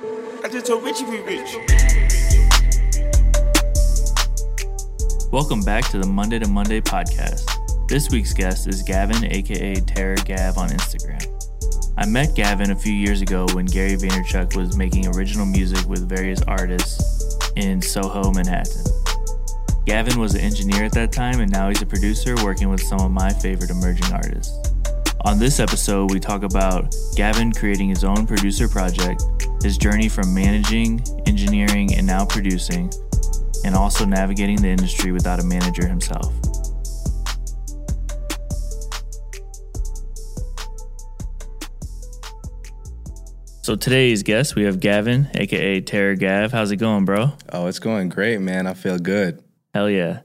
I just told Richie we rich. Welcome back to the Monday to Monday podcast. This week's guest is Gavin, aka Terror Gav on Instagram. I met Gavin a few years ago when Gary Vaynerchuk was making original music with various artists in Soho, Manhattan. Gavin was an engineer at that time, and now he's a producer working with some of my favorite emerging artists. On this episode, we talk about Gavin creating his own producer project, his journey from managing, engineering, and now producing, and also navigating the industry without a manager himself. So today's guest, we have Gavin, aka Terrorgav. How's it going, bro? Oh, it's going great, man. I feel good. Hell yeah.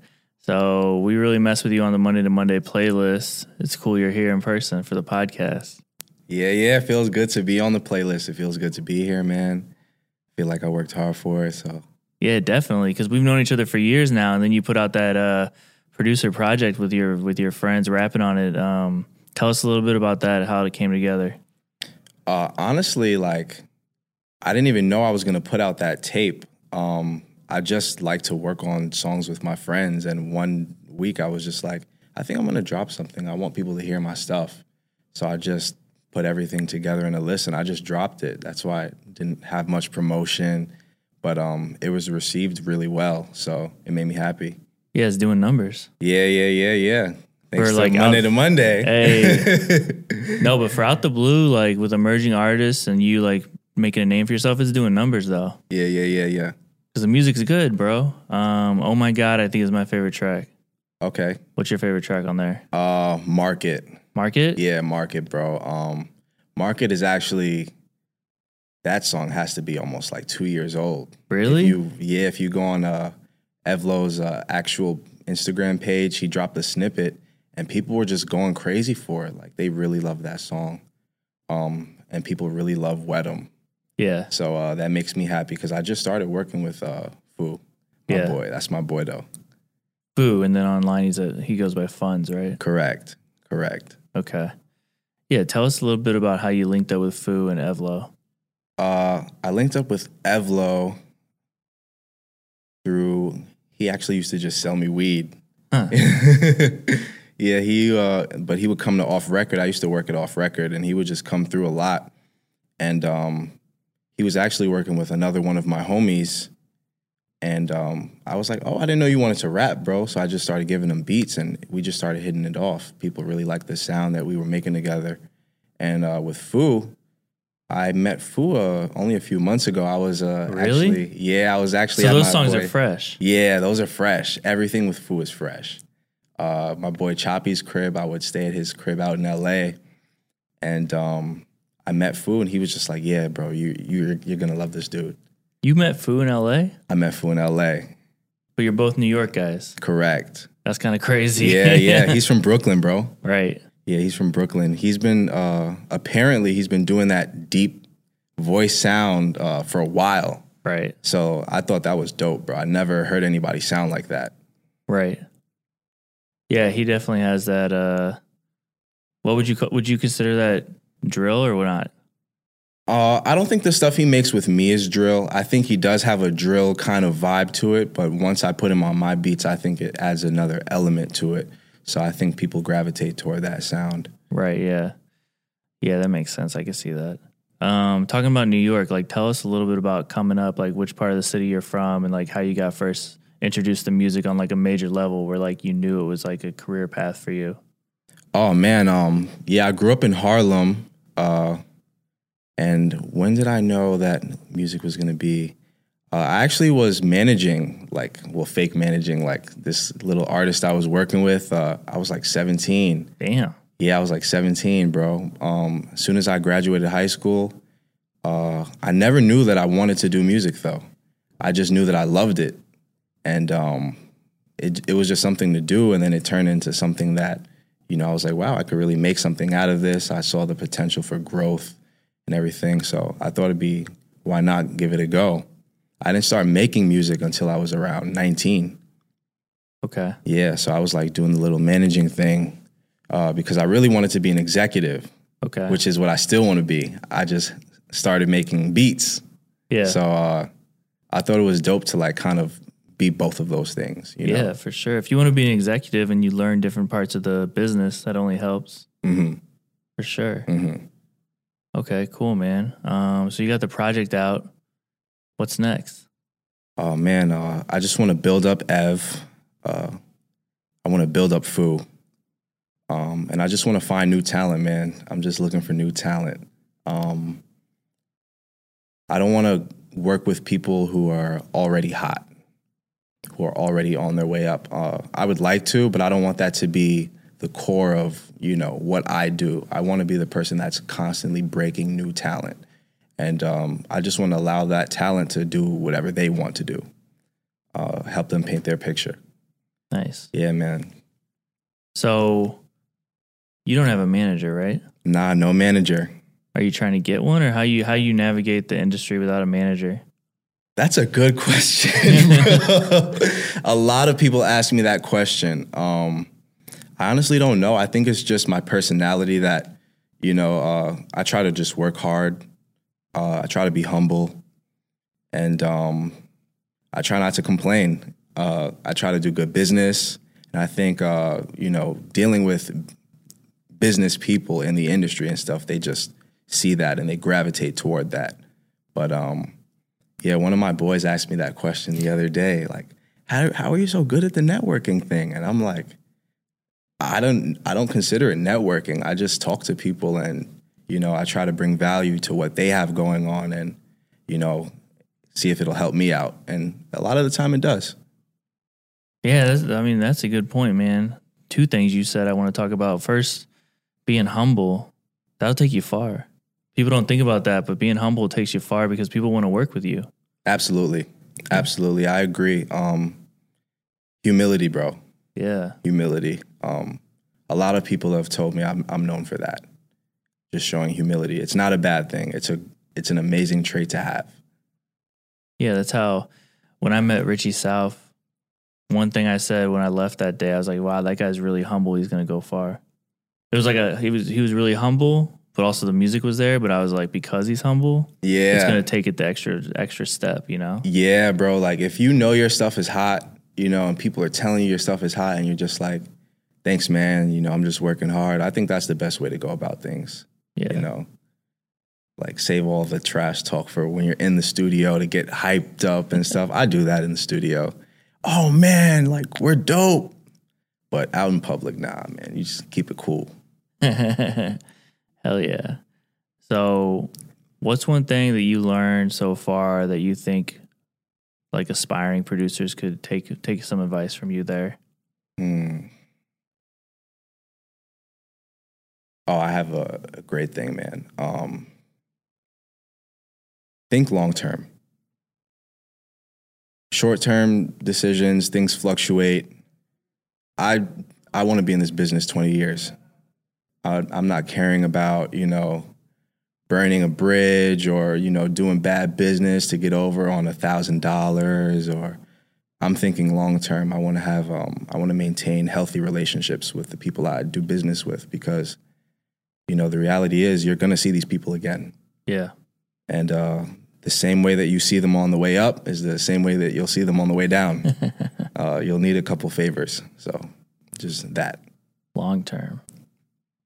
So we really mess with you on the Monday to Monday playlist. It's cool you're here in person for the podcast. Yeah, yeah. It feels good to be on the playlist. It feels good to be here, man. I feel like I worked hard for it. So Yeah, definitely. Because we've known each other for years now, and then you put out that uh, producer project with your with your friends, rapping on it. Um, tell us a little bit about that, how it came together. uh, honestly, like I didn't even know I was gonna put out that tape. Um, I just like to work on songs with my friends, and one week I was just like, I think I'm gonna drop something. I want people to hear my stuff, so I just put everything together in a list, and I just dropped it. That's why it didn't have much promotion, but um, it was received really well, so it made me happy. Yeah, it's doing numbers. Yeah, yeah, yeah, yeah. Thanks For, like, Monday out- to Monday. Hey. No, but for out the blue, like with emerging artists and you like making a name for yourself, it's doing numbers though. yeah, yeah, yeah, yeah. Because the music's good, bro. Um, oh my god, I think is my favorite track. Okay. What's your favorite track on there? Uh, market. Market. Yeah, Market, bro. Um, Market is actually that song has to be almost like two years old. Really? If you, yeah, if you go on uh, Evlo's uh, actual Instagram page, he dropped a snippet, and people were just going crazy for it. Like they really love that song, um, and people really love Wet 'Em. Yeah. So uh, that makes me happy because I just started working with uh, Fu, my Yeah. boy. That's my boy, though. Boo, and then online he's a he goes by Funds, right? Correct, correct. Okay. Yeah, tell us a little bit about how you linked up with Fu and Evlo. Uh, I linked up with Evlo through. He actually used to just sell me weed. Huh. yeah, he. Uh, but he would come to off record. I used to work at off record, and he would just come through a lot. And um, he was actually working with another one of my homies. And um, I was like, "Oh, I didn't know you wanted to rap, bro." So I just started giving him beats, and we just started hitting it off. People really liked the sound that we were making together. And uh, with Fu, I met Fu uh, only a few months ago. I was uh, Really? actually, yeah, I was actually. So those songs boy- are fresh. Yeah, those are fresh. Everything with Fu is fresh. Uh, my boy Choppy's crib, I would stay at his crib out in L.A. And um, I met Fu, and he was just like, "Yeah, bro, you you're you're gonna love this dude." You met Fu in LA, I met Fu in L.A. but you're both New York guys. Correct. That's kind of crazy. Yeah, yeah. He's from Brooklyn, bro. right. Yeah, he's from Brooklyn. He's been uh, apparently he's been doing that deep voice sound uh, for a while. Right. So I thought that was dope, bro. I never heard anybody sound like that. Right. Yeah, he definitely has that. Uh, what would you would you consider that drill or not? Uh, I don't think the stuff he makes with me is drill. I think he does have a drill kind of vibe to it, but once I put him on my beats, I think it adds another element to it. So I think people gravitate toward that sound. Right. Yeah. Yeah, that makes sense. I can see that. Um, talking about New York, like tell us a little bit about coming up, like which part of the city you're from, and like how you got first introduced to music on like a major level, where like you knew it was like a career path for you. Oh man, um, yeah, I grew up in Harlem. Uh, and when did I know that music was gonna be? Uh, I actually was managing, like, well, fake managing, like this little artist I was working with. Uh, I was like 17. Damn. Yeah, I was like 17, bro. Um, as soon as I graduated high school, uh, I never knew that I wanted to do music though. I just knew that I loved it, and um, it it was just something to do. And then it turned into something that, you know, I was like, wow, I could really make something out of this. I saw the potential for growth and everything, so I thought it'd be why not give it a go. I didn't start making music until I was around 19. Okay. Yeah, so I was like doing the little managing thing uh, because I really wanted to be an executive, Okay. which is what I still want to be. I just started making beats. Yeah. So uh, I thought it was dope to like kind of be both of those things. You know? Yeah, for sure. If you want to be an executive and you learn different parts of the business, that only helps. hmm For sure. hmm Okay, cool, man. Um, so you got the project out. What's next? Oh man, uh, I just want to build up Ev. Uh, I want to build up Fu. Um, and I just want to find new talent, man. I'm just looking for new talent. Um, I don't want to work with people who are already hot, who are already on their way up. Uh, I would like to, but I don't want that to be the core of you know what I do. I want to be the person that's constantly breaking new talent, and um, I just want to allow that talent to do whatever they want to do. Uh, help them paint their picture. Nice. Yeah, man. So you don't have a manager, right? Nah, no manager. Are you trying to get one, or how you how you navigate the industry without a manager? That's a good question. a lot of people ask me that question. Um, I honestly don't know. I think it's just my personality that, you know, uh, I try to just work hard. Uh, I try to be humble, and um, I try not to complain. Uh, I try to do good business, and I think uh, you know, dealing with business people in the industry and stuff, they just see that and they gravitate toward that. But um, yeah, one of my boys asked me that question the other day, like, how how are you so good at the networking thing? And I'm like, I don't I don't consider it networking. I just talk to people and you know, I try to bring value to what they have going on and you know, see if it'll help me out. And a lot of the time it does. Yeah, I mean that's a good point, man. Two things you said I want to talk about. First, being humble. That'll take you far. People don't think about that, but being humble takes you far because people want to work with you. Absolutely. Absolutely. I agree. Um humility, bro. Yeah. Humility. Um a lot of people have told me I'm I'm known for that. Just showing humility. It's not a bad thing. It's a it's an amazing trait to have. Yeah, that's how when I met Richie South, one thing I said when I left that day, I was like, wow, that guy's really humble. He's gonna go far. It was like a he was he was really humble, but also the music was there. But I was like, because he's humble, Yeah. it's gonna take it the extra extra step, you know? Yeah, bro. Like if you know your stuff is hot, you know, and people are telling you your stuff is hot, and you're just like, "Thanks, man." You know, I'm just working hard. I think that's the best way to go about things. Yeah. You know, like save all the trash talk for when you're in the studio to get hyped up and stuff. I do that in the studio. Oh man, like we're dope. But out in public, nah, man. You just keep it cool. Hell yeah. So, what's one thing that you learned so far that you think like aspiring producers could take take some advice from you there? Hmm. Oh, I have a, a great thing, man. Um, think long term. Short term decisions, things fluctuate. I I want to be in this business twenty years. I, I'm not caring about you know burning a bridge or you know doing bad business to get over on a thousand dollars or I'm thinking long term. I want to have, um, I want to maintain healthy relationships with the people I do business with because, you know, the reality is you're going to see these people again. Yeah. And uh, the same way that you see them on the way up is the same way that you'll see them on the way down. uh, you'll need a couple favors. So just that. Long term.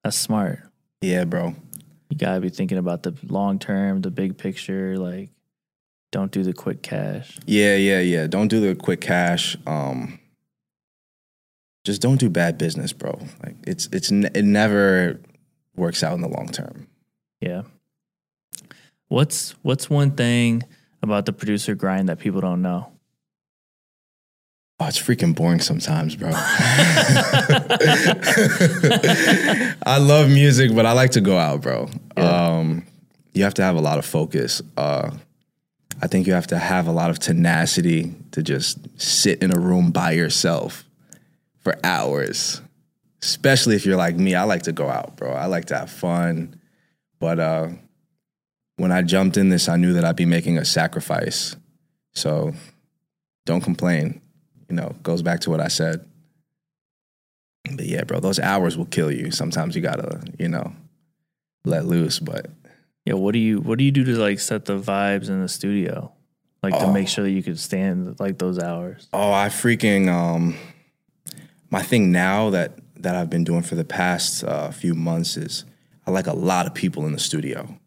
That's smart. Yeah, bro. You gotta be thinking about the long term, the big picture. Like, don't do the quick cash. Yeah, yeah, yeah. Don't do the quick cash. Um, just don't do bad business, bro. Like it's it's n- it never works out in the long term. Yeah. What's what's one thing about the producer grind that people don't know? Oh, it's freaking boring sometimes, bro. I love music, but I like to go out, bro. Um, you have to have a lot of focus. Uh, I think you have to have a lot of tenacity to just sit in a room by yourself for hours. Especially if you're like me, I like to go out, bro. I like to have fun. But uh, when I jumped in this, I knew that I'd be making a sacrifice. So don't complain. You know, goes back to what I said. But yeah, bro, those hours will kill you. Sometimes you gotta, you know, let loose. But Yeah, what do you what do you do to like set the vibes in the studio? Like to Oh. make sure that you could stand like those hours. Oh, I freaking um my thing now that that I've been doing for the past uh, few months is I like a lot of people in the studio.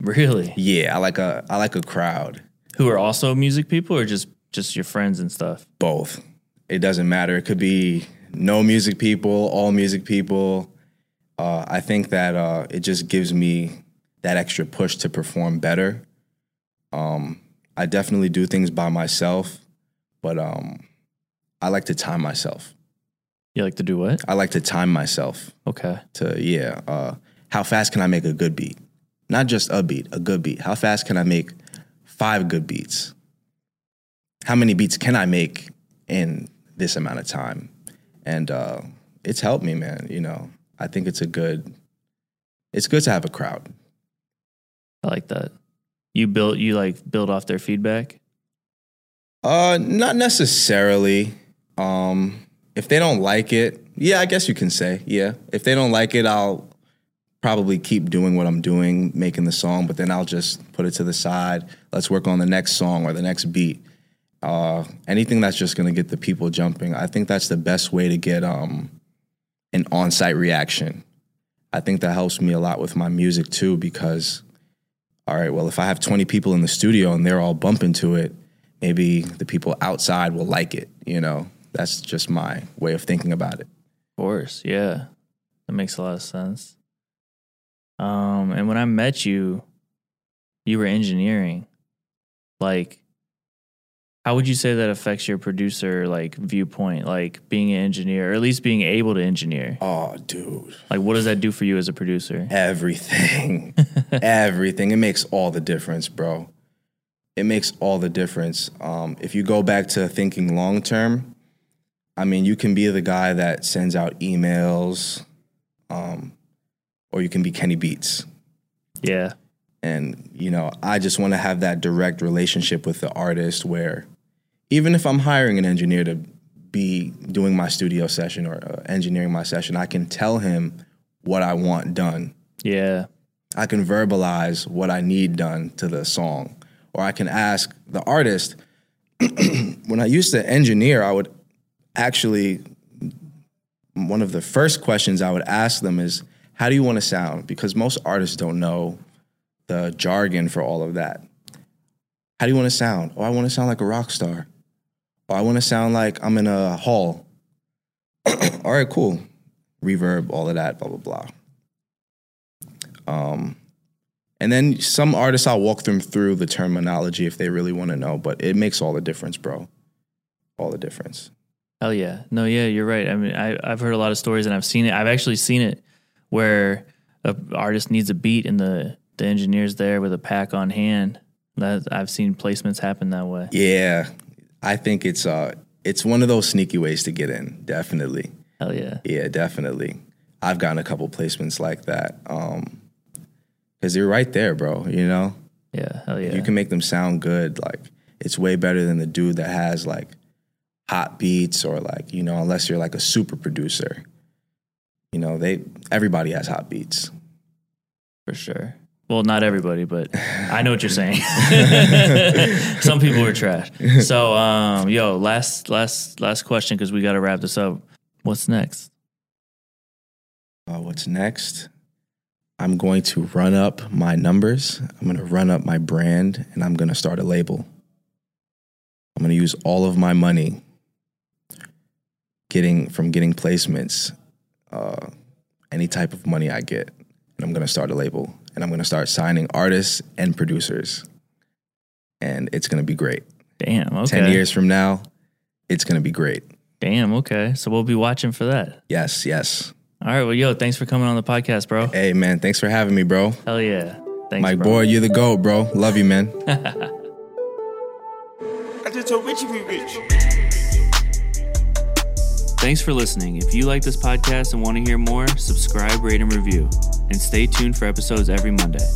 Really? Yeah, I like a I like a crowd. Who are also music people or just just your friends and stuff? Both. It doesn't matter. It could be no music people, all music people. Uh, I think that uh, it just gives me that extra push to perform better. Um, I definitely do things by myself, but um, I like to time myself. You like to do what? I like to time myself Okay. to yeah. Uh, how fast can I make a good beat? Not just a beat, a good beat. How fast can I make five good beats? How many beats can I make in this amount of time? And uh, it's helped me, man. You know, I think it's a good. It's good to have a crowd. I like that. You build you like build off their feedback? Uh, not necessarily. Um, if they don't like it, yeah, I guess you can say, yeah. If they don't like it, I'll probably keep doing what I'm doing, making the song, but then I'll just put it to the side. Let's work on the next song or the next beat. Uh, anything that's just gonna get the people jumping. I think that's the best way to get um, an on-site reaction. I think that helps me a lot with my music too, because all right, well, if I have 20 people in the studio and they're all bumping to it, maybe the people outside will like it. You know, that's just my way of thinking about it. Of course, yeah. That makes a lot of sense. Um, and when I met you, you were engineering. Like, how would you say that affects your producer like viewpoint, like being an engineer, or at least being able to engineer? Oh, dude, Like, what does that do for you as a producer? everything, everything. It makes all the difference, bro. It makes all the difference. Um, if you go back to thinking long term, I mean, you can be the guy that sends out emails, um, or you can be Kenny Beats. Yeah, And, you know, I just want to have that direct relationship with the artist where even if I'm hiring an engineer to be doing my studio session or uh, engineering my session, I can tell him what I want done. yeah, I can verbalize what I need done to the song. Or I can ask the artist, when I used to engineer, I would actually, one of the first questions I would ask them is, how do you want to sound? Because most artists don't know the jargon for all of that. How do you want to sound? Oh, I want to sound like a rock star. Oh, I want to sound like I'm in a hall. all right, cool. Reverb, all of that, blah, blah, blah. Um, and then some artists, I'll walk them through the terminology if they really want to know, but it makes all the difference, bro. All the difference. hell yeah. No, yeah, you're right. I mean, I, I've heard a lot of stories, and I've seen it. I've actually seen it where a artist needs a beat, and the the engineer's there with a pack on hand. That I've seen placements happen that way. Yeah, I think it's uh, it's one of those sneaky ways to get in. Definitely. Hell yeah. Yeah, definitely. I've gotten a couple placements like that. Um, because you're right there, bro. You know, Yeah, hell yeah. you can make them sound good. Like it's way better than the dude that has like hot beats or like you know, unless you're like a super producer. You know, they everybody has hot beats. for sure. Well, not everybody, but I know what you're saying. Some people are trash. So, um, yo, last last last question because we got to wrap this up. What's next? Uh, what's next? I'm going to run up my numbers. I'm going to run up my brand, and I'm going to start a label. I'm going to use all of my money getting from getting placements, uh, any type of money I get, and I'm going to start a label. And I'm going to start signing artists and producers, and it's going to be great. Damn. Okay. Ten years from now, it's going to be great. Damn. Okay. So we'll be watching for that. Yes, yes. All right. Well, yo, thanks for coming on the podcast, bro. Hey, man, thanks for having me, bro. Hell yeah. Thanks, My bro. boy, you're the GOAT, bro. Love you, man. I just told Richie we rich. Thanks for listening. If you like this podcast and want to hear more, subscribe, rate, and review. And stay tuned for episodes every Monday.